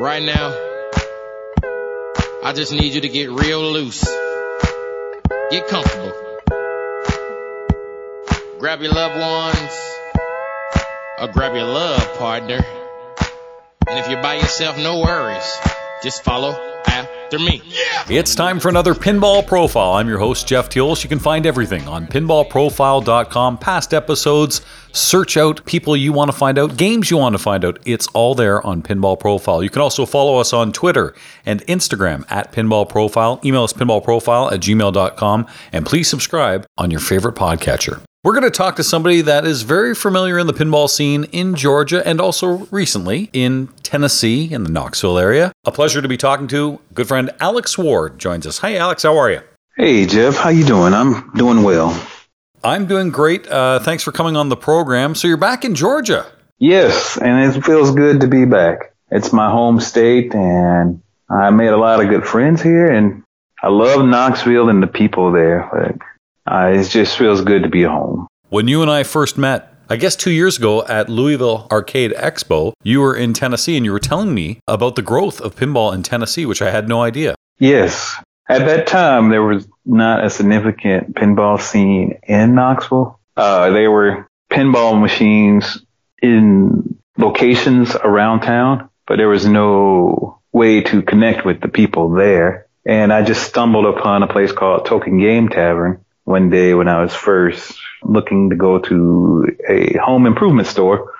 Right now, I just need you to get real loose. Get comfortable. Grab your loved ones or grab your love partner. And if you're by yourself, no worries. Just follow after me. It's time for another Pinball Profile. I'm your host, Jeff Teolis. You can find everything on pinballprofile.com, past episodes, search out people you want to find out, games you want to find out. It's all there on Pinball Profile. You can also follow us on Twitter and Instagram at Pinball Profile. Email us pinballprofile at gmail.com, and please subscribe on your favorite podcatcher. We're going to talk to somebody that is very familiar in the pinball scene in Georgia and also recently in Tennessee in the Knoxville area. A pleasure to be talking to. Good friend Alex Ward joins us. Hi, Alex. How are you? Hey, Jeff. How you doing? I'm doing well. I'm doing great. Uh, thanks for coming on the program. So you're back in Georgia. Yes, and it feels good to be back. It's my home state, and I made a lot of good friends here, and I love Knoxville and the people there. Uh, it just feels good to be home. When you and I first met, I guess two years ago at Louisville Arcade Expo, you were in Tennessee and you were telling me about the growth of pinball in Tennessee, which I had no idea. Yes. At that time, there was not a significant pinball scene in Knoxville. Uh, there were pinball machines in locations around town, but there was no way to connect with the people there. And I just stumbled upon a place called Token Game Tavern one day when I was first looking to go to a home improvement store.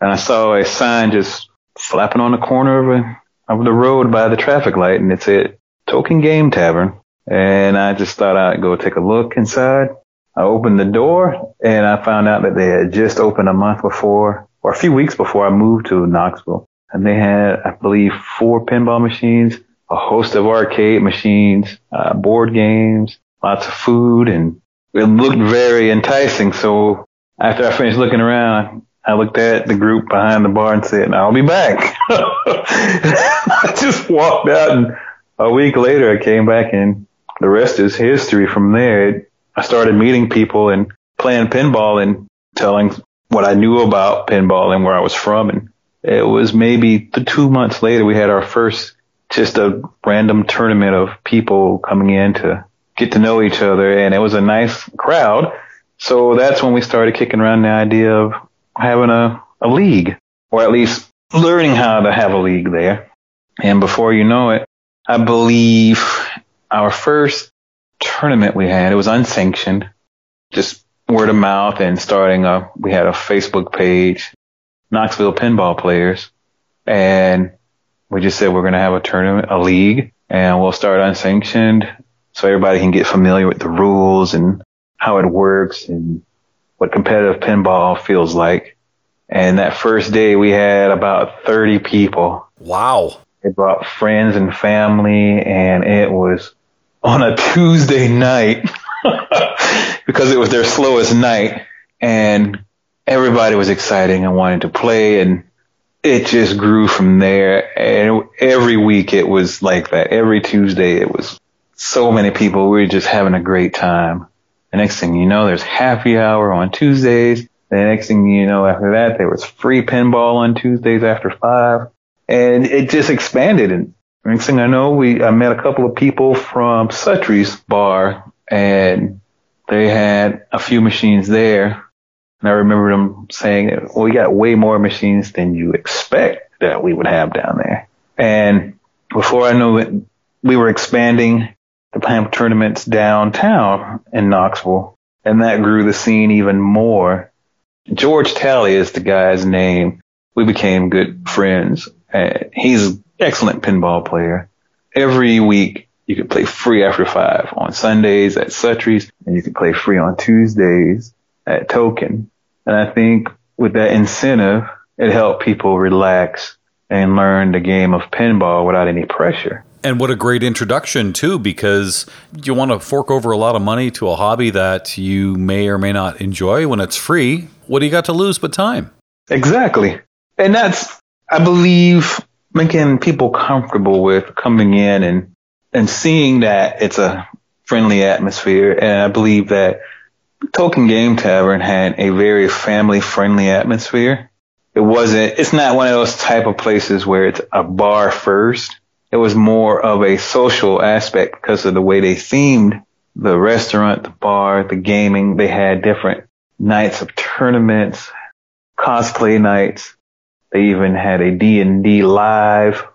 And I saw a sign just flapping on the corner of, a, of the road by the traffic light and it said Token Game Tavern. And I just thought I'd go take a look inside. I opened the door and I found out that they had just opened a month before or a few weeks before I moved to Knoxville. And they had, I believe, four pinball machines, a host of arcade machines, uh, board games, lots of food and it looked very enticing. So after I finished looking around, I looked at the group behind the bar and said, I'll be back. I just walked out and a week later I came back and the rest is history from there. I started meeting people and playing pinball and telling what I knew about pinball and where I was from. And it was maybe two months later we had our first just a random tournament of people coming in to get to know each other and it was a nice crowd. So that's when we started kicking around the idea of having a, a league or at least learning how to have a league there. And before you know it, I believe our first tournament we had, it was unsanctioned, just word of mouth and starting a, we had a Facebook page, Knoxville pinball players. And we just said we're going to have a tournament, a league and we'll start unsanctioned so everybody can get familiar with the rules and how it works and what competitive pinball feels like. And that first day we had about 30 people. Wow. They brought friends and family and it was on a Tuesday night because it was their slowest night and everybody was excited and wanted to play and it just grew from there. And every week it was like that. Every Tuesday it was so many people. We were just having a great time. The next thing you know, there's happy hour on Tuesdays. The next thing you know, after that, there was free pinball on Tuesdays after five, and it just expanded. And next thing I know, we I met a couple of people from Suttree's bar, and they had a few machines there. And I remember them saying, "Well, we got way more machines than you expect that we would have down there." And before I knew it, we were expanding the PAM tournaments downtown in Knoxville, and that grew the scene even more. George Talley is the guy's name. We became good friends. Uh, he's an excellent pinball player. Every week you could play free after five on Sundays at Suttree's, and you could play free on Tuesdays at Token. And I think with that incentive, it helped people relax and learn the game of pinball without any pressure. And what a great introduction, too, because you want to fork over a lot of money to a hobby that you may or may not enjoy when it's free. What do you got to lose but time? Exactly. And that's, I believe, making people comfortable with coming in and, and seeing that it's a friendly atmosphere. And I believe that Token Game Tavern had a very family friendly atmosphere. it wasn't, it's not one of those type of places where it's a bar first. It was more of a social aspect because of the way they themed the restaurant, the bar, the gaming. They had different nights of tournaments, cosplay nights. They even had a D&D live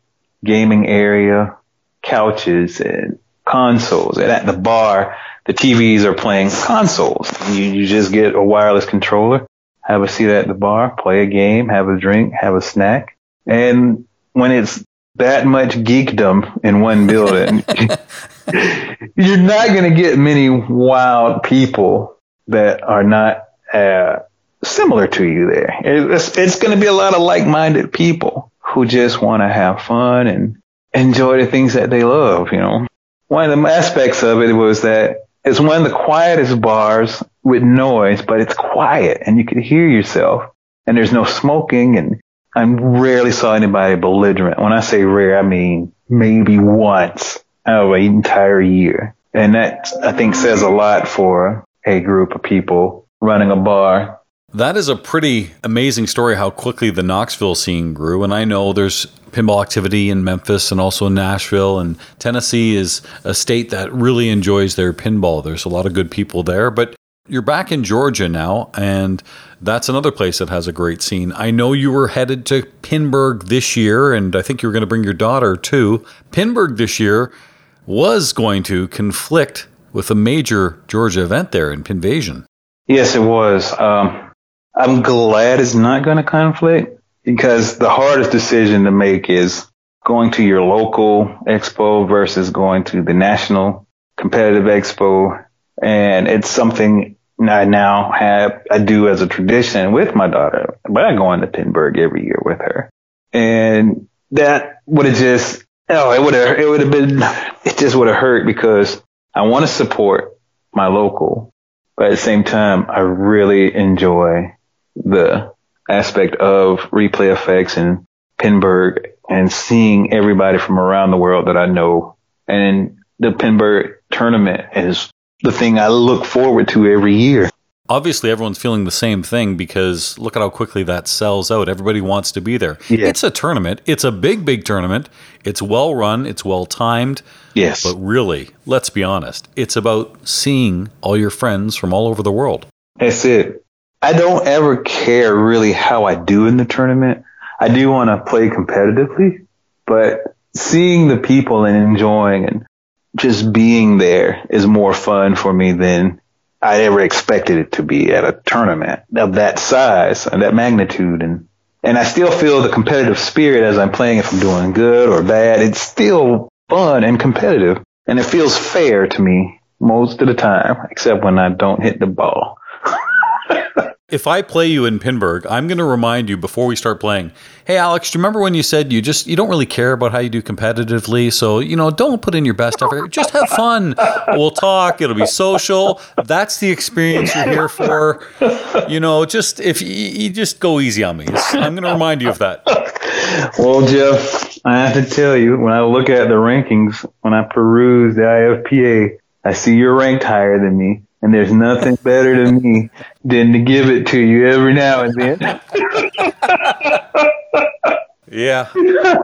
gaming area, couches and consoles. And at the bar, the TVs are playing consoles. You, you just get a wireless controller, have a seat at the bar, play a game, have a drink, have a snack. And when it's that much geekdom in one building, you're not going to get many wild people that are not uh, similar to you there. It's, it's going to be a lot of like-minded people who just want to have fun and enjoy the things that they love, you know. One of the aspects of it was that it's one of the quietest bars with noise, but it's quiet and you can hear yourself and there's no smoking and I rarely saw anybody belligerent. When I say rare, I mean maybe once out of an entire year. And that I think says a lot for a group of people running a bar that is a pretty amazing story how quickly the Knoxville scene grew. And I know there's pinball activity in Memphis and also in Nashville. And Tennessee is a state that really enjoys their pinball. There's a lot of good people there. But you're back in Georgia now, and that's another place that has a great scene. I know you were headed to Pinburgh this year, and I think you were going to bring your daughter too. Pinburgh this year was going to conflict with a major Georgia event there in Pinvasion. Yes, it was. Um, I'm glad it's not going to conflict because the hardest decision to make is going to your local expo versus going to the national competitive expo. And it's something I now have, I do as a tradition with my daughter, but I go into Pinburgh every year with her. And that would have just, oh, it would have, it would have been, it just would have hurt because I want to support my local, but at the same time, I really enjoy the aspect of ReplayFX and Pinburgh and seeing everybody from around the world that I know. And the Pinburgh tournament is the thing I look forward to every year. Obviously, everyone's feeling the same thing because look at how quickly that sells out. Everybody wants to be there. Yeah. It's a tournament. It's a big, big tournament. It's well run. It's well timed. Yes. But really, let's be honest. It's about seeing all your friends from all over the world. That's it. I don't ever care really how I do in the tournament. I do want to play competitively, but seeing the people and enjoying and just being there is more fun for me than I ever expected it to be at a tournament of that size and that magnitude. And, and I still feel the competitive spirit as I'm playing if I'm doing good or bad. It's still fun and competitive and it feels fair to me most of the time, except when I don't hit the ball. If I play you in Pinburgh, I'm going to remind you before we start playing. Hey, Alex, do you remember when you said you just you don't really care about how you do competitively? So you know, don't put in your best effort. Just have fun. We'll talk. It'll be social. That's the experience you're here for. You know, just if you, you just go easy on me. I'm going to remind you of that. Well, Jeff, I have to tell you, when I look at the rankings, when I peruse the IFPA, I see you're ranked higher than me. And there's nothing better to me than to give it to you every now and then. yeah.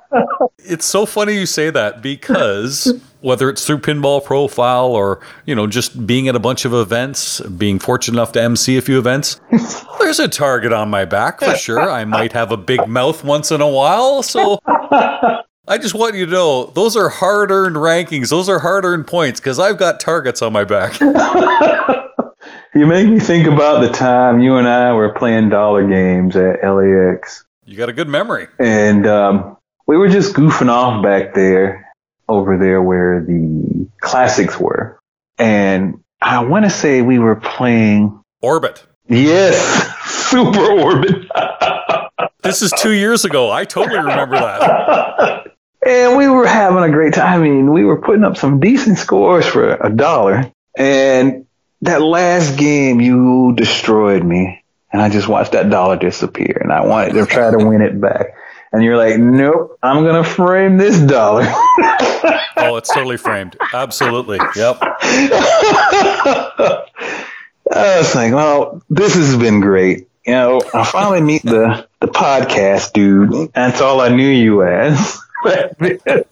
It's so funny you say that because whether it's through Pinball Profile or, you know, just being at a bunch of events, being fortunate enough to MC a few events, there's a target on my back for sure. I might have a big mouth once in a while. So I just want you to know those are hard earned rankings. Those are hard earned points because I've got targets on my back. you make me think about the time you and I were playing dollar games at LAX. You got a good memory. And um, we were just goofing off back there, over there where the classics were. And I want to say we were playing Orbit. Yes, Super Orbit. this is two years ago. I totally remember that. And we were having a great time. I mean, we were putting up some decent scores for a dollar. And that last game, you destroyed me. And I just watched that dollar disappear. And I wanted to try to win it back. And you're like, nope, I'm going to frame this dollar. oh, it's totally framed. Absolutely. Yep. I was like, well, this has been great. you know, I finally meet the, the podcast dude. That's all I knew you as. It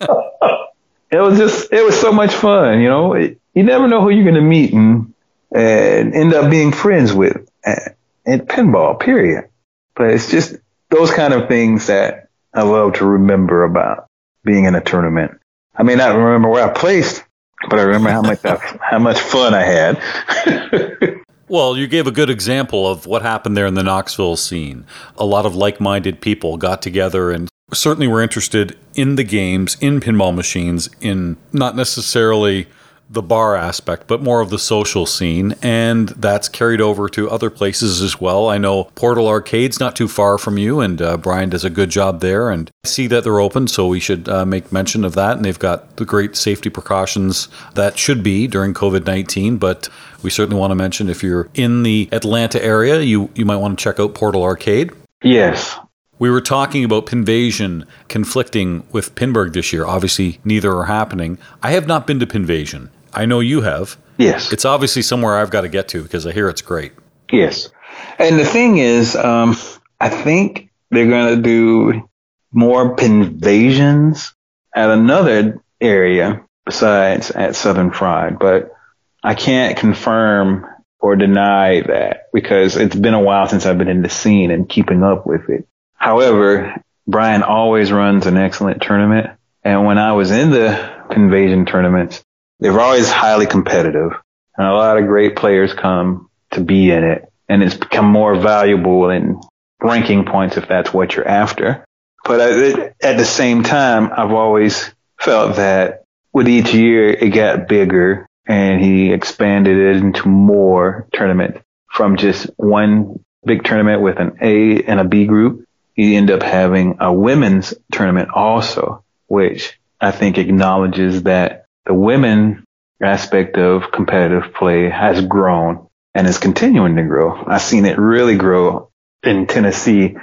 was just, it was so much fun, you know. It, you never know who you're going to meet and, and end up being friends with at, at pinball, period. But it's just those kind of things that I love to remember about being in a tournament. I may not remember where I placed, but I remember how much how much fun I had. well, you gave a good example of what happened there in the Knoxville scene. A lot of like-minded people got together and certainly were interested in the games, in pinball machines, in not necessarily the bar aspect, but more of the social scene. And that's carried over to other places as well. I know Portal Arcade's not too far from you, and uh, Brian does a good job there. And I see that they're open, so we should uh, make mention of that. And they've got the great safety precautions that should be during COVID 19. But we certainly want to mention if you're in the Atlanta area, you, you might want to check out Portal Arcade. Yes, we were talking about Pinvasion conflicting with Pinburgh this year. Obviously, neither are happening. I have not been to Pinvasion. I know you have. Yes. It's obviously somewhere I've got to get to because I hear it's great. Yes. And the thing is, um, I think they're going to do more Pinvasions at another area besides at Southern Fried, but I can't confirm or deny that because it's been a while since I've been in the scene and keeping up with it. However, Brian always runs an excellent tournament. And when I was in the Pinvasion tournaments, they were always highly competitive and a lot of great players come to be in it and it's become more valuable in ranking points if that's what you're after. But at the same time, I've always felt that with each year it got bigger and he expanded it into more tournaments from just one big tournament with an A and a B group you end up having a women's tournament also, which I think acknowledges that the women aspect of competitive play has grown and is continuing to grow. I've seen it really grow in Tennessee,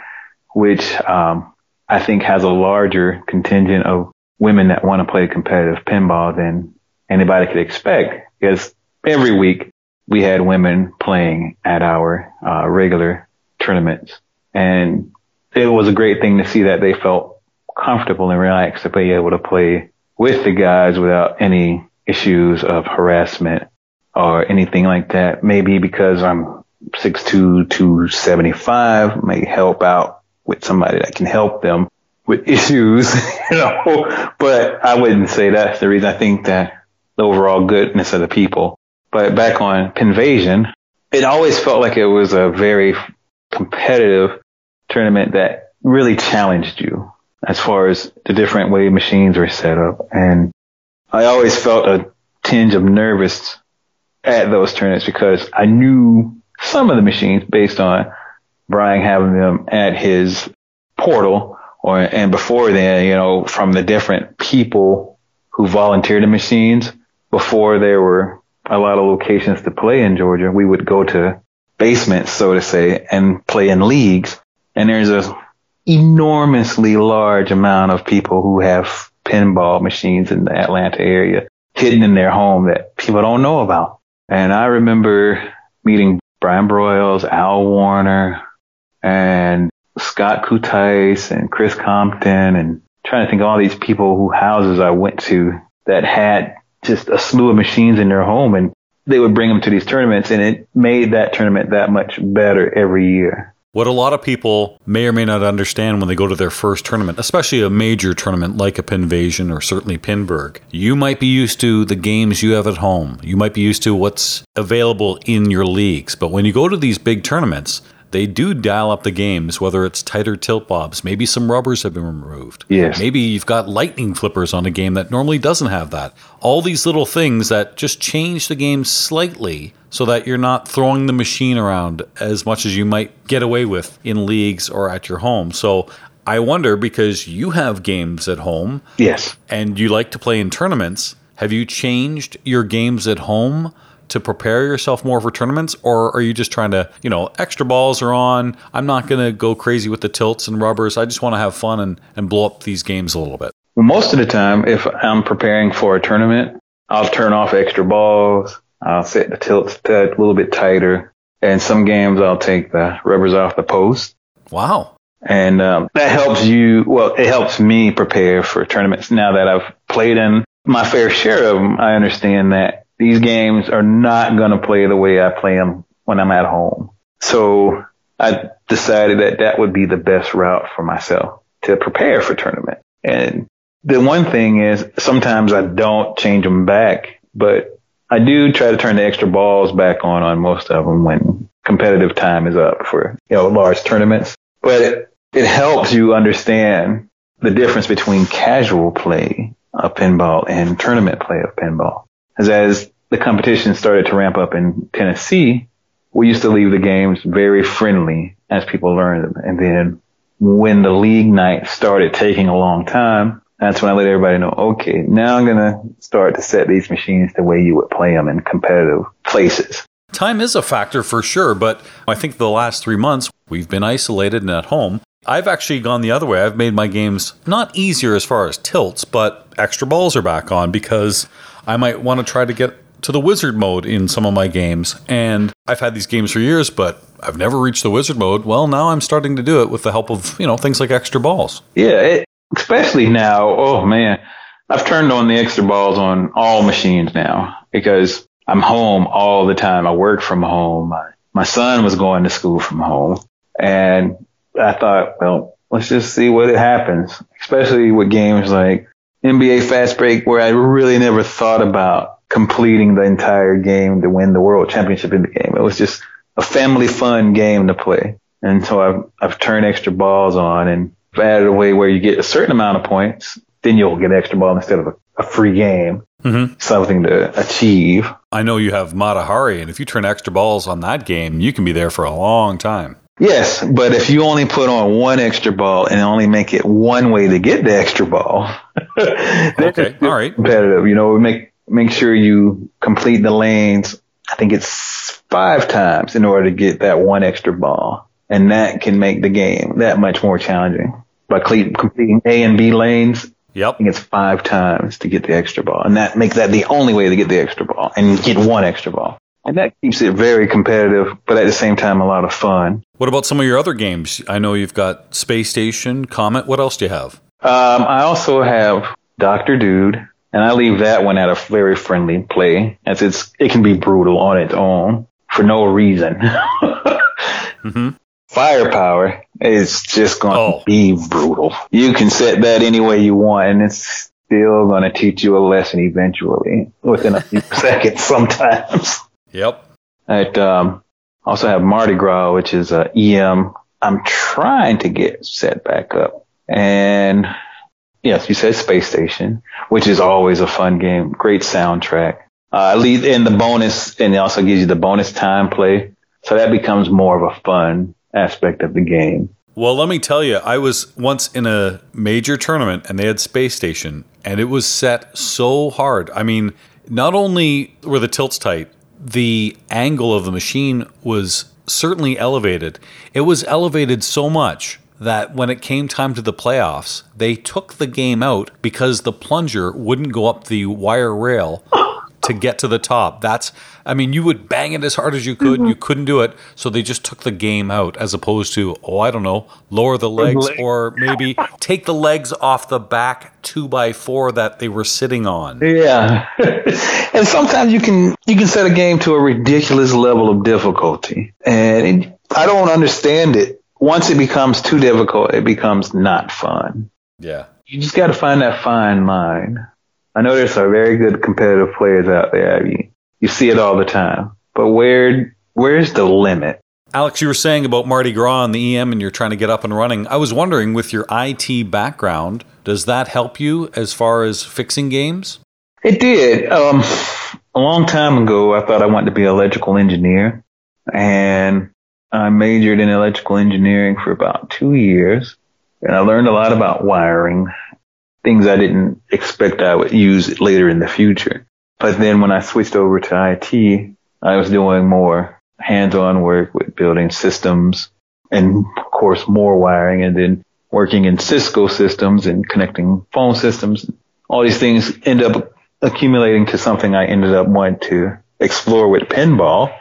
which um, I think has a larger contingent of women that want to play competitive pinball than anybody could expect. Because every week we had women playing at our uh, regular tournaments, and it was a great thing to see that they felt comfortable and relaxed to be able to play with the guys without any issues of harassment or anything like that. Maybe because I'm 6'2", 275 may help out with somebody that can help them with issues, you know, but I wouldn't say that's the reason. I think that the overall goodness of the people. But back on Pinvasion, it always felt like it was a very competitive tournament that really challenged you as far as the different way machines were set up. And I always felt a tinge of nervous at those tournaments because I knew some of the machines based on Brian having them at his portal or, and before then, you know, from the different people who volunteered the machines before there were a lot of locations to play in Georgia, we would go to basements, so to say, and play in leagues and there's a enormously large amount of people who have pinball machines in the Atlanta area hidden in their home that people don't know about. And I remember meeting Brian Broyles, Al Warner, and Scott Kutais and Chris Compton and trying to think of all these people who houses I went to that had just a slew of machines in their home and they would bring them to these tournaments and it made that tournament that much better every year. What a lot of people may or may not understand when they go to their first tournament, especially a major tournament like a Pinvasion or certainly Pinburgh, you might be used to the games you have at home. You might be used to what's available in your leagues. But when you go to these big tournaments, they do dial up the games, whether it's tighter tilt bobs, maybe some rubbers have been removed. Yes. Maybe you've got lightning flippers on a game that normally doesn't have that. All these little things that just change the game slightly so that you're not throwing the machine around as much as you might get away with in leagues or at your home. So I wonder because you have games at home. Yes. And you like to play in tournaments. Have you changed your games at home to prepare yourself more for tournaments, or are you just trying to, you know, extra balls are on? I'm not going to go crazy with the tilts and rubbers. I just want to have fun and, and blow up these games a little bit. Most of the time, if I'm preparing for a tournament, I'll turn off extra balls. I'll set the tilts a little bit tighter and some games I'll take the rubbers off the post. Wow. And um, that helps you, well, it helps me prepare for tournaments. Now that I've played in my fair share of them, I understand that these games are not going to play the way I play them when I'm at home. So I decided that that would be the best route for myself to prepare for tournament. And the one thing is sometimes I don't change them back, but I do try to turn the extra balls back on on most of them when competitive time is up for, you know, large tournaments. But it, it helps you understand the difference between casual play of pinball and tournament play of pinball. As as the competition started to ramp up in Tennessee, we used to leave the games very friendly as people learned them. And then when the league night started taking a long time, that's when I let everybody know, okay, now I'm going to start to set these machines the way you would play them in competitive places. Time is a factor for sure, but I think the last three months we've been isolated and at home. I've actually gone the other way. I've made my games not easier as far as tilts, but extra balls are back on because I might want to try to get to the wizard mode in some of my games. And I've had these games for years, but I've never reached the wizard mode. Well, now I'm starting to do it with the help of, you know, things like extra balls. Yeah, it, especially now. Oh man, I've turned on the extra balls on all machines now because I'm home all the time. I work from home. My, my son was going to school from home and I thought, well, let's just see what it happens, especially with games like NBA Fast Break where I really never thought about completing the entire game to win the world championship in the game. It was just a family fun game to play. And so I've, I've turned extra balls on and added a way where you get a certain amount of points, then you'll get extra ball instead of a, a free game. Mm-hmm. Something to achieve. I know you have Mata Hari, and if you turn extra balls on that game, you can be there for a long time. Yes, but if you only put on one extra ball and only make it one way to get the extra ball, okay, all right, competitive. You know, make make sure you complete the lanes. I think it's five times in order to get that one extra ball. And that can make the game that much more challenging. By completing A and B lanes, Yep. I think it's five times to get the extra ball. And that makes that the only way to get the extra ball and get one extra ball. And that keeps it very competitive, but at the same time, a lot of fun. What about some of your other games? I know you've got Space Station, Comet. What else do you have? Um, I also have Dr. Dude, and I leave that one at a very friendly play, as it's it can be brutal on its own for no reason. mm-hmm. Firepower is just going oh. to be brutal. You can set that any way you want, and it's still going to teach you a lesson eventually within a few seconds sometimes. Yep. I um, also have Mardi Gras, which is a EM. I'm trying to get set back up. And yes, you said Space Station, which is always a fun game. Great soundtrack. Uh, lead in the bonus, and it also gives you the bonus time play. So that becomes more of a fun aspect of the game. Well, let me tell you, I was once in a major tournament and they had Space Station, and it was set so hard. I mean, not only were the tilts tight, the angle of the machine was certainly elevated. It was elevated so much that when it came time to the playoffs, they took the game out because the plunger wouldn't go up the wire rail to get to the top. That's, I mean, you would bang it as hard as you could. Mm-hmm. You couldn't do it. So they just took the game out as opposed to, oh, I don't know, lower the legs or maybe take the legs off the back two by four that they were sitting on. Yeah. and sometimes you can, you can set a game to a ridiculous level of difficulty. And it, I don't understand it once it becomes too difficult, it becomes not fun. Yeah. You just got to find that fine line. I know there's some very good competitive players out there. You, you see it all the time. But where where's the limit? Alex, you were saying about Mardi Gras and the EM and you're trying to get up and running. I was wondering with your IT background, does that help you as far as fixing games? It did. Um, a long time ago, I thought I wanted to be an electrical engineer. And I majored in electrical engineering for about two years and I learned a lot about wiring, things I didn't expect I would use later in the future. But then when I switched over to IT, I was doing more hands-on work with building systems and of course more wiring and then working in Cisco systems and connecting phone systems. All these things end up accumulating to something I ended up wanting to explore with pinball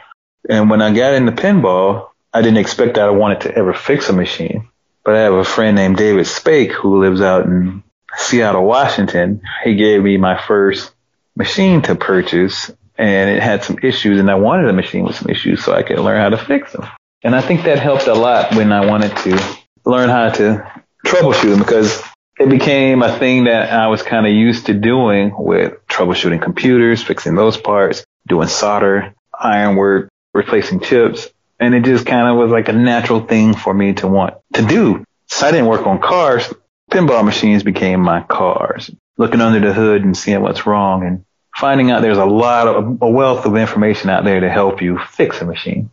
And when I got into pinball, I didn't expect that I wanted to ever fix a machine. But I have a friend named David Spake who lives out in Seattle, Washington. He gave me my first machine to purchase and it had some issues and I wanted a machine with some issues so I could learn how to fix them. And I think that helped a lot when I wanted to learn how to troubleshoot them because it became a thing that I was kind of used to doing with troubleshooting computers, fixing those parts, doing solder, ironwork, replacing chips. And it just kind of was like a natural thing for me to want to do. So I didn't work on cars. Pinball machines became my cars. Looking under the hood and seeing what's wrong and finding out there's a lot of a wealth of information out there to help you fix a machine.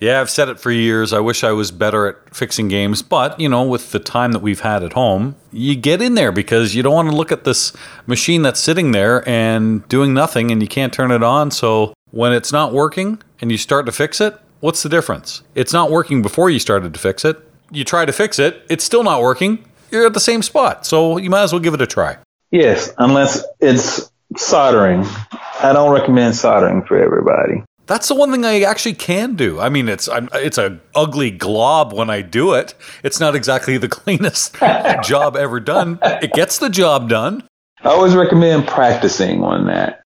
Yeah, I've said it for years. I wish I was better at fixing games, but you know, with the time that we've had at home, you get in there because you don't want to look at this machine that's sitting there and doing nothing and you can't turn it on. So when it's not working and you start to fix it, what's the difference? It's not working before you started to fix it. You try to fix it, it's still not working. You're at the same spot. So you might as well give it a try. Yes, unless it's soldering. I don't recommend soldering for everybody. That's the one thing I actually can do. I mean, it's I'm, it's a ugly glob when I do it. It's not exactly the cleanest job ever done. It gets the job done. I always recommend practicing on that,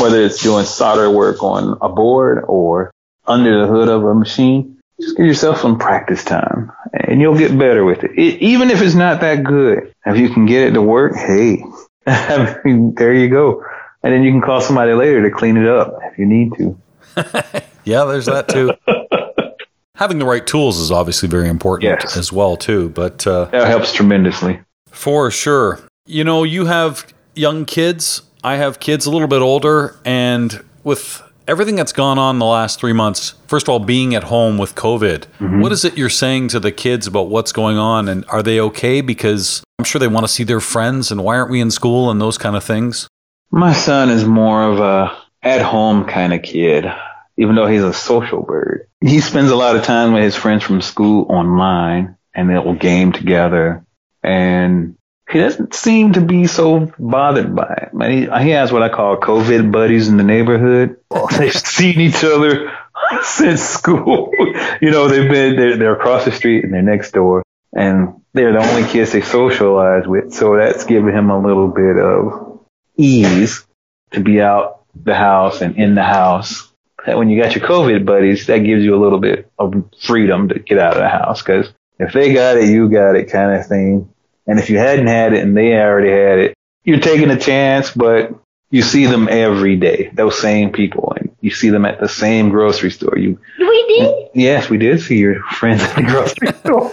whether it's doing solder work on a board or under the hood of a machine. Just give yourself some practice time, and you'll get better with it. it even if it's not that good, if you can get it to work, hey, I mean, there you go. And then you can call somebody later to clean it up if you need to. yeah, there's that too. Having the right tools is obviously very important Yes. as well too. But uh, That helps tremendously. for sure, you know, you have young kids. I have kids a little bit older, and with everything that's gone on the last three months, first of all, being at home with COVID, mm-hmm. what is it you're saying to the kids about what's going on, and are they okay? Because I'm sure they want to see their friends, and why aren't we in school, and those kind of things. My son is more of a at home kind of kid, even though he's a social bird. He spends a lot of time with his friends from school online and they will game together and he doesn't seem to be so bothered by it. He, he has what I call COVID buddies in the neighborhood. Oh, they've seen each other since school. you know, they've been, they're, they're across the street and they're next door and they're the only kids they socialize with. So that's given him a little bit of ease to be out the house and in the house. When you got your COVID buddies, that gives you a little bit of freedom to get out of the house because if they got it, you got it kind of thing. And if you hadn't had it and they already had it, you're taking a chance, but you see them every day, those same people, and you see them at the same grocery store. You, We did. yes, we did see your friends at the grocery store.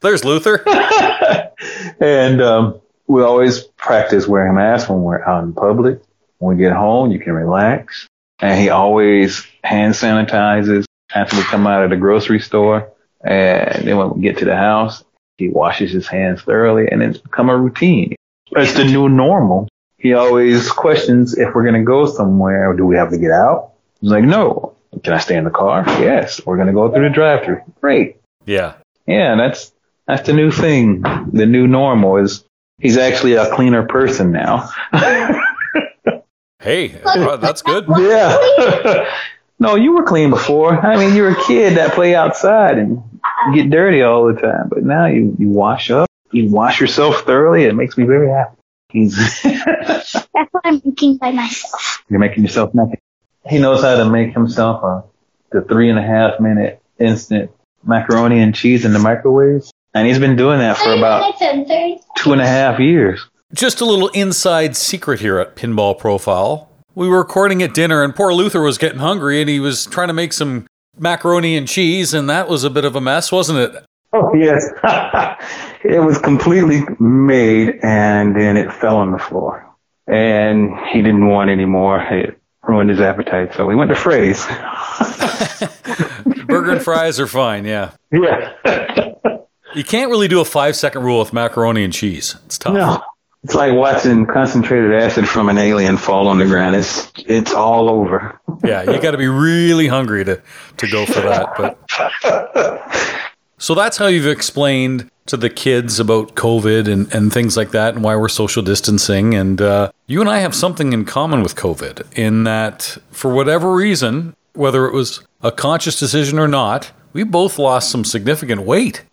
There's Luther. and um, we always practice wearing masks when we're out in public. When we get home, you can relax. And he always hand sanitizes after we come out of the grocery store. And then when we get to the house, he washes his hands thoroughly and it's become a routine. It's the new normal. He always questions if we're going to go somewhere. Do we have to get out? He's like, no. Can I stay in the car? Yes. We're going to go through the drive through. Great. Yeah. Yeah, that's that's the new thing. The new normal is he's actually a cleaner person now. Hey, uh, that's good. yeah. no, you were clean before. I mean, you were a kid that play outside and get dirty all the time, but now you you wash up, you wash yourself thoroughly. It makes me very happy. That's what I'm making by myself. you're making yourself naked. He knows how to make himself a the three and a half minute instant macaroni and cheese in the microwave, and he's been doing that for about two and a half years. Just a little inside secret here at Pinball Profile. We were recording at dinner, and poor Luther was getting hungry, and he was trying to make some macaroni and cheese, and that was a bit of a mess, wasn't it? Oh yes, it was completely made, and then it fell on the floor, and he didn't want any more. It ruined his appetite, so we went to Freddy's. Burger and fries are fine, yeah. yeah, You can't really do a five second rule with macaroni and cheese. It's tough. no, it's like watching concentrated acid from an alien fall on the ground. It's it's all over. Yeah, you got to be really hungry to, to go for that. But so that's how you've explained to the kids about COVID and, and things like that, and why we're social distancing. And uh, you and I have something in common with COVID in that, for whatever reason, whether it was a conscious decision or not, we both lost some significant weight.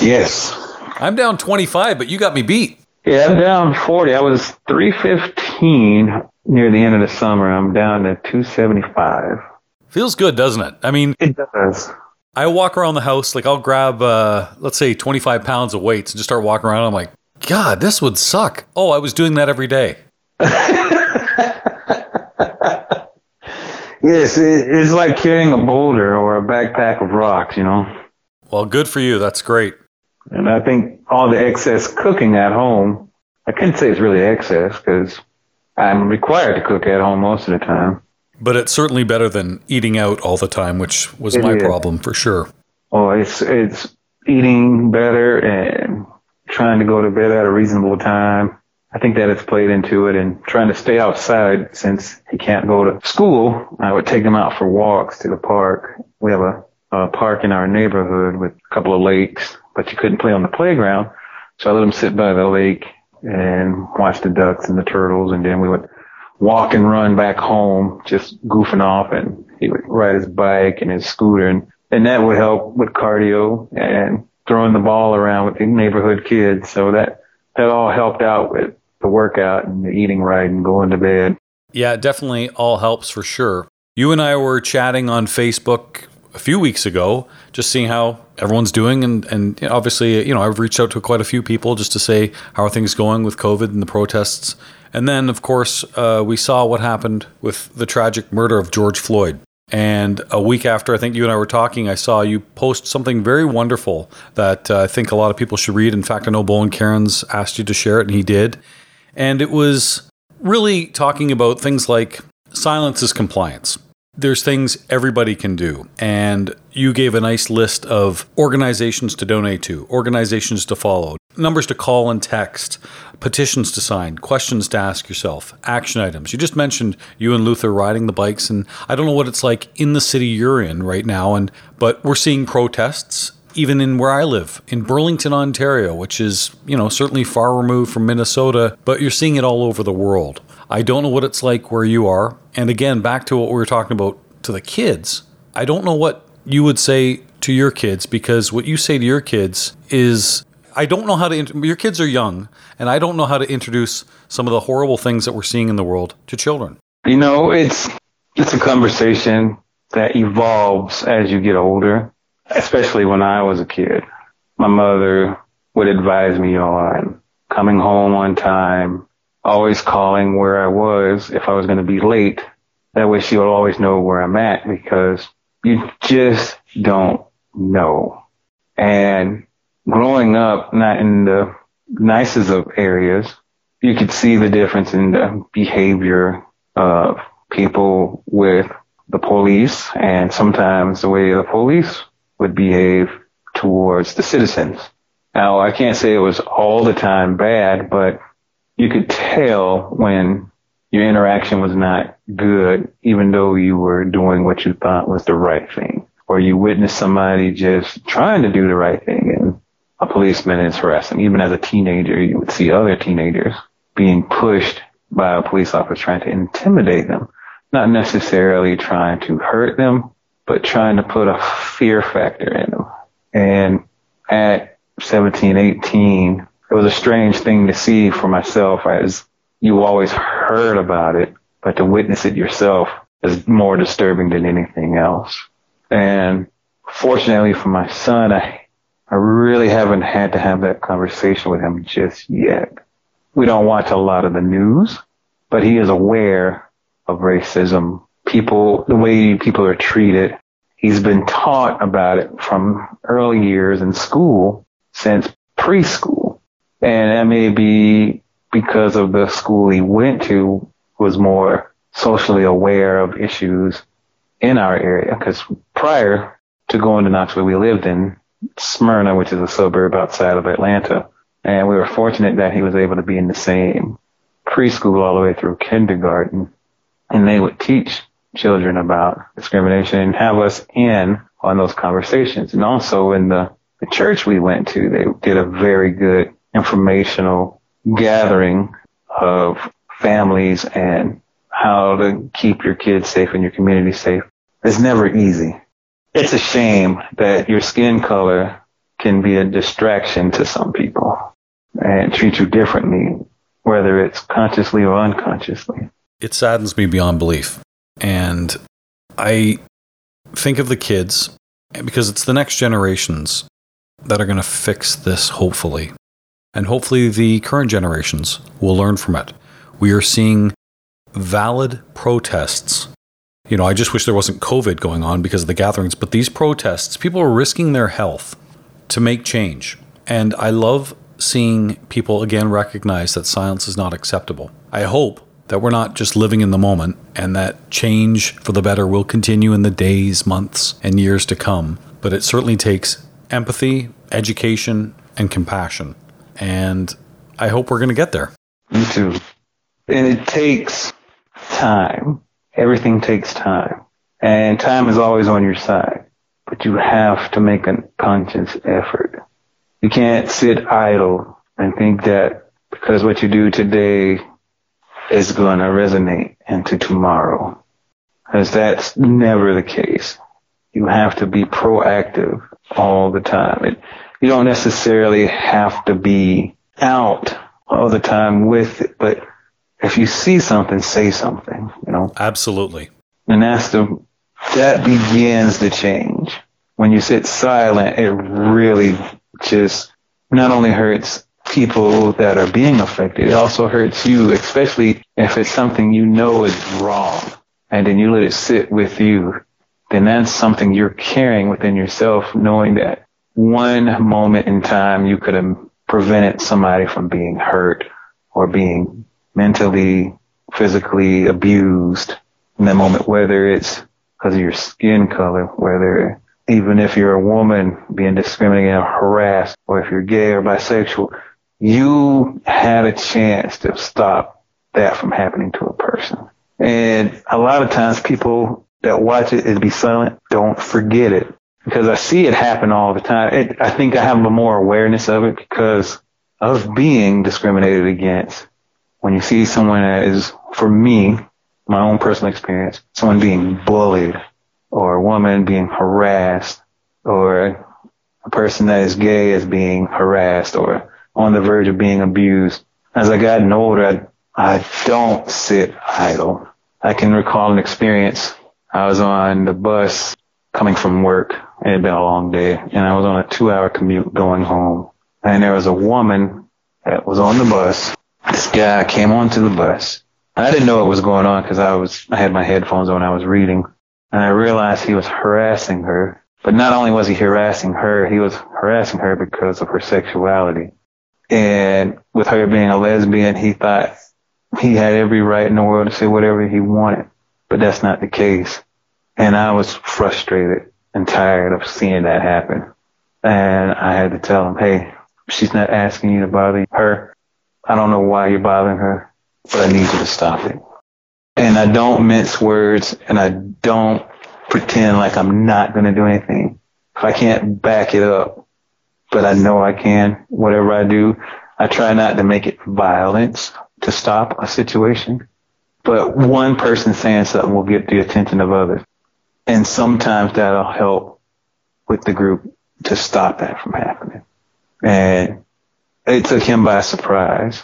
Yes. I'm down 25, but you got me beat. Yeah, I'm down 40. I was 315 near the end of the summer. I'm down to 275. Feels good, doesn't it? I mean, It does. I walk around the house, like I'll grab, uh, let's say, 25 pounds of weights and just start walking around. I'm like, God, this would suck. Oh, I was doing that every day. Yes, it's like carrying a boulder or a backpack of rocks, you know. Well, good for you. That's great. And I think all the excess cooking at home, I couldn't say it's really excess because I'm required to cook at home most of the time. But it's certainly better than eating out all the time, which was It my is. problem for sure. Oh, it's it's eating better and trying to go to bed at a reasonable time. I think that has played into it and trying to stay outside since he can't go to school. I would take him out for walks to the park. We have a, a park in our neighborhood with a couple of lakes, but you couldn't play on the playground. So I let him sit by the lake and watch the ducks and the turtles and then we would walk and run back home, just goofing off and he would ride his bike and his scooter and, and that would help with cardio and throwing the ball around with the neighborhood kids. So that, that all helped out with the workout and the eating right and going to bed. Yeah, it definitely all helps for sure. You and I were chatting on Facebook a few weeks ago, just seeing how everyone's doing, and and obviously, you know, I've reached out to quite a few people just to say how are things going with COVID and the protests, and then of course uh, we saw what happened with the tragic murder of George Floyd. And a week after I think you and I were talking, I saw you post something very wonderful that uh, I think a lot of people should read. In fact, I know Bowen Kerins asked you to share it, and he did. And it was really talking about things like silence is compliance. There's things everybody can do. And you gave a nice list of organizations to donate to, organizations to follow, numbers to call and text, petitions to sign, questions to ask yourself, action items. You just mentioned you and Luther riding the bikes and I don't know what it's like in the city you're in right now and but we're seeing protests even in where I live, in Burlington, Ontario, which is, you know, certainly far removed from Minnesota, but you're seeing it all over the world. I don't know what it's like where you are. And again, back to what we were talking about to the kids, I don't know what you would say to your kids because what you say to your kids is I don't know how to your kids are young and I don't know how to introduce some of the horrible things that we're seeing in the world to children. You know, it's, it's a conversation that evolves as you get older, especially when I was a kid. My mother would advise me on coming home on time, always calling where I was if I was going to be late. That way she would always know where I'm at because you just don't know. And growing up, not in the nicest of areas, you could see the difference in the behavior of people with the police and sometimes the way the police would behave towards the citizens. Now, I can't say it was all the time bad, but you could tell when your interaction was not good, even though you were doing what you thought was the right thing, or you witnessed somebody just trying to do the right thing and a policeman is harassing. Even as a teenager, you would see other teenagers being pushed by a police officer trying to intimidate them, not necessarily trying to hurt them, but trying to put a fear factor in them. And at 17, 18, it was a strange thing to see for myself as you always heard about it, but to witness it yourself is more disturbing than anything else. And fortunately for my son, I, I really haven't had to have that conversation with him just yet. We don't watch a lot of the news, but he is aware of racism, people, the way people are treated. He's been taught about it from early years in school since preschool. And that may be because of the school he went to was more socially aware of issues in our area. Because prior to going to Knoxville, we lived in Smyrna, which is a suburb outside of Atlanta. And we were fortunate that he was able to be in the same preschool all the way through kindergarten. And they would teach children about discrimination and have us in on those conversations. And also in the, the church we went to, they did a very good informational gathering of families and how to keep your kids safe and your community safe. It's never easy. It's a shame that your skin color can be a distraction to some people and treat you differently, whether it's consciously or unconsciously. It saddens me beyond belief. And I think of the kids because it's the next generations that are going to fix this, hopefully. And hopefully, the current generations will learn from it. We are seeing valid protests. You know, I just wish there wasn't COVID going on because of the gatherings, but these protests, people are risking their health to make change. And I love seeing people again recognize that silence is not acceptable. I hope that we're not just living in the moment and that change for the better will continue in the days, months, and years to come. But it certainly takes empathy, education, and compassion. And I hope we're going to get there. Me too. And it takes time. Everything takes time. And time is always on your side. But you have to make a conscious effort. You can't sit idle and think that because what you do today is going to resonate into tomorrow. Because that's never the case. You have to be proactive all the time. It, you don't necessarily have to be out all the time with it, but if you see something, say something, you know? Absolutely. And that's the, that begins the change. When you sit silent, it really just not only hurts people that are being affected, it also hurts you, especially if it's something you know is wrong and then you let it sit with you, then that's something you're carrying within yourself, knowing that one moment in time you could have prevented somebody from being hurt or being mentally, physically abused in that moment, whether it's because of your skin color, whether even if you're a woman being discriminated or harassed, or if you're gay or bisexual, you had a chance to stop that from happening to a person. And a lot of times people that watch it and be silent don't forget it because I see it happen all the time. It, I think I have a more awareness of it because of being discriminated against. When you see someone that is, for me, my own personal experience, someone being bullied or a woman being harassed or a person that is gay is being harassed or on the verge of being abused. As I gotten older, I, I don't sit idle. I can recall an experience. I was on the bus coming from work. It had been a long day and I was on a two hour commute going home. And there was a woman that was on the bus. This guy came onto the bus. I didn't know what was going on because I was, I had my headphones on. I was reading and I realized he was harassing her. But not only was he harassing her, he was harassing her because of her sexuality. And with her being a lesbian, he thought he had every right in the world to say whatever he wanted. But that's not the case. And I was frustrated and tired of seeing that happen. And I had to tell him, hey, she's not asking you to bother her. I don't know why you're bothering her, but I need you to stop it. And I don't mince words and I don't pretend like I'm not going to do anything. If I can't back it up, but I know I can, whatever I do, I try not to make it violence to stop a situation. But one person saying something will get the attention of others. And sometimes that'll help with the group to stop that from happening. And it took him by surprise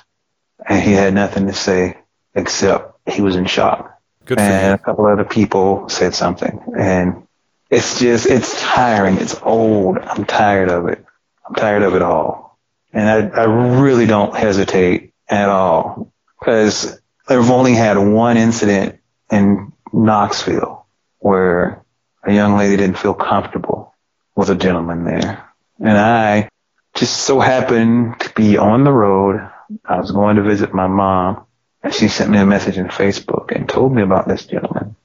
and he had nothing to say except he was in shock. Good and a couple other people said something and it's just, it's tiring. It's old. I'm tired of it. I'm tired of it all. And I, I really don't hesitate at all because I've only had one incident in Knoxville where a young lady didn't feel comfortable with a gentleman there. And I just so happened to be on the road. I was going to visit my mom and she sent me a message on Facebook and told me about this gentleman.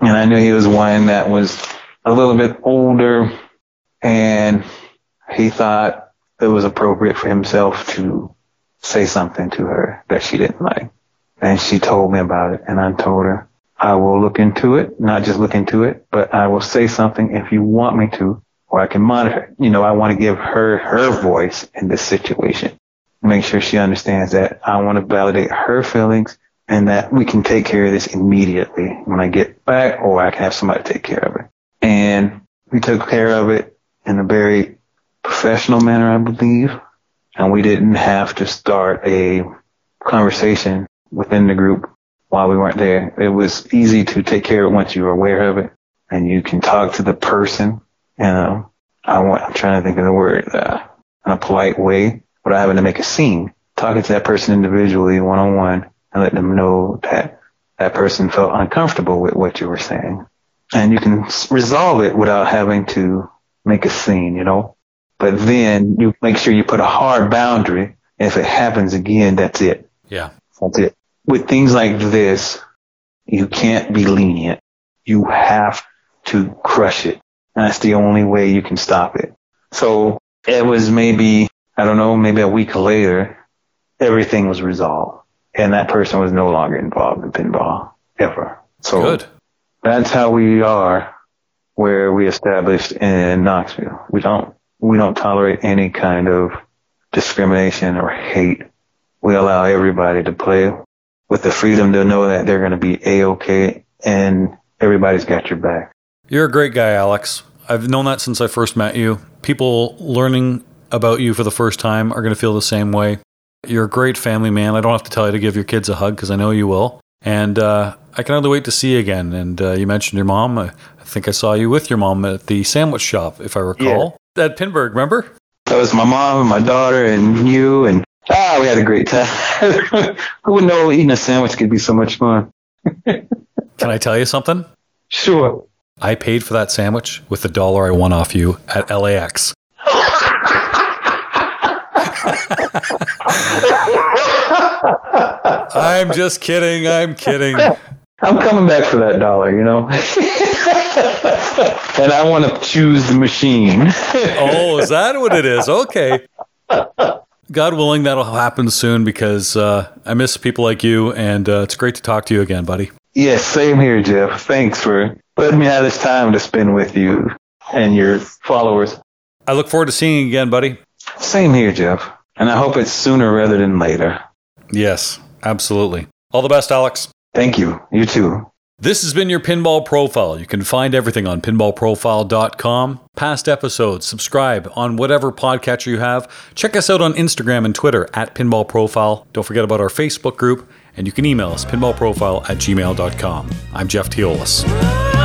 And I knew he was one that was a little bit older and he thought it was appropriate for himself to say something to her that she didn't like. And she told me about it and I told her, I will look into it, not just look into it, but I will say something if you want me to, or I can monitor. You know, I want to give her her voice in this situation. Make sure she understands that I want to validate her feelings and that we can take care of this immediately when I get back or I can have somebody take care of it. And we took care of it in a very professional manner, I believe. And we didn't have to start a conversation within the group while we weren't there. It was easy to take care of it once you were aware of it and you can talk to the person. You know, I want, I'm trying to think of the word, uh, in a polite way without having to make a scene. Talking to that person individually, one on one, and let them know that that person felt uncomfortable with what you were saying. And you can resolve it without having to make a scene, you know. But then you make sure you put a hard boundary. If it happens again, that's it. Yeah. That's it. With things like this, you can't be lenient. You have to crush it. And that's the only way you can stop it. So it was maybe, I don't know, maybe a week later, everything was resolved. And that person was no longer involved in pinball ever. So Good. that's how we are where we established in Knoxville. We don't, we don't tolerate any kind of discrimination or hate. We allow everybody to play with the freedom to know that they're going to be a-okay and everybody's got your back. You're a great guy, Alex. I've known that since I first met you. People learning about you for the first time are going to feel the same way. You're a great family man. I don't have to tell you to give your kids a hug because I know you will. And uh, I can hardly wait to see you again. And uh, you mentioned your mom. I, I think I saw you with your mom at the sandwich shop, if I recall. yeah. At Pinburgh, remember? That was my mom and my daughter and you and ah, we had a great time. Who would know eating a sandwich could be so much fun? Can I tell you something? Sure. I paid for that sandwich with the dollar I won off you at LAX. I'm just kidding. I'm kidding. I'm coming back for that dollar, you know. and I want to choose the machine. Oh, is that what it is? Okay. God willing, that'll happen soon because uh, I miss people like you, and uh, it's great to talk to you again, buddy. yes, same here, Jeff. Thanks for letting me have this time to spend with you and your followers. I look forward to seeing you again, buddy. Same here, Jeff. And I hope it's sooner rather than later. Yes, absolutely. All the best, Alex. Thank you. You too. This has been your Pinball Profile. You can find everything on pinballprofile.com. Past episodes, subscribe on whatever podcatcher you have. Check us out on Instagram and Twitter at Pinball Profile. Don't forget about our Facebook group, and you can email us pinballprofile at gmail.com. I'm Jeff Teolis.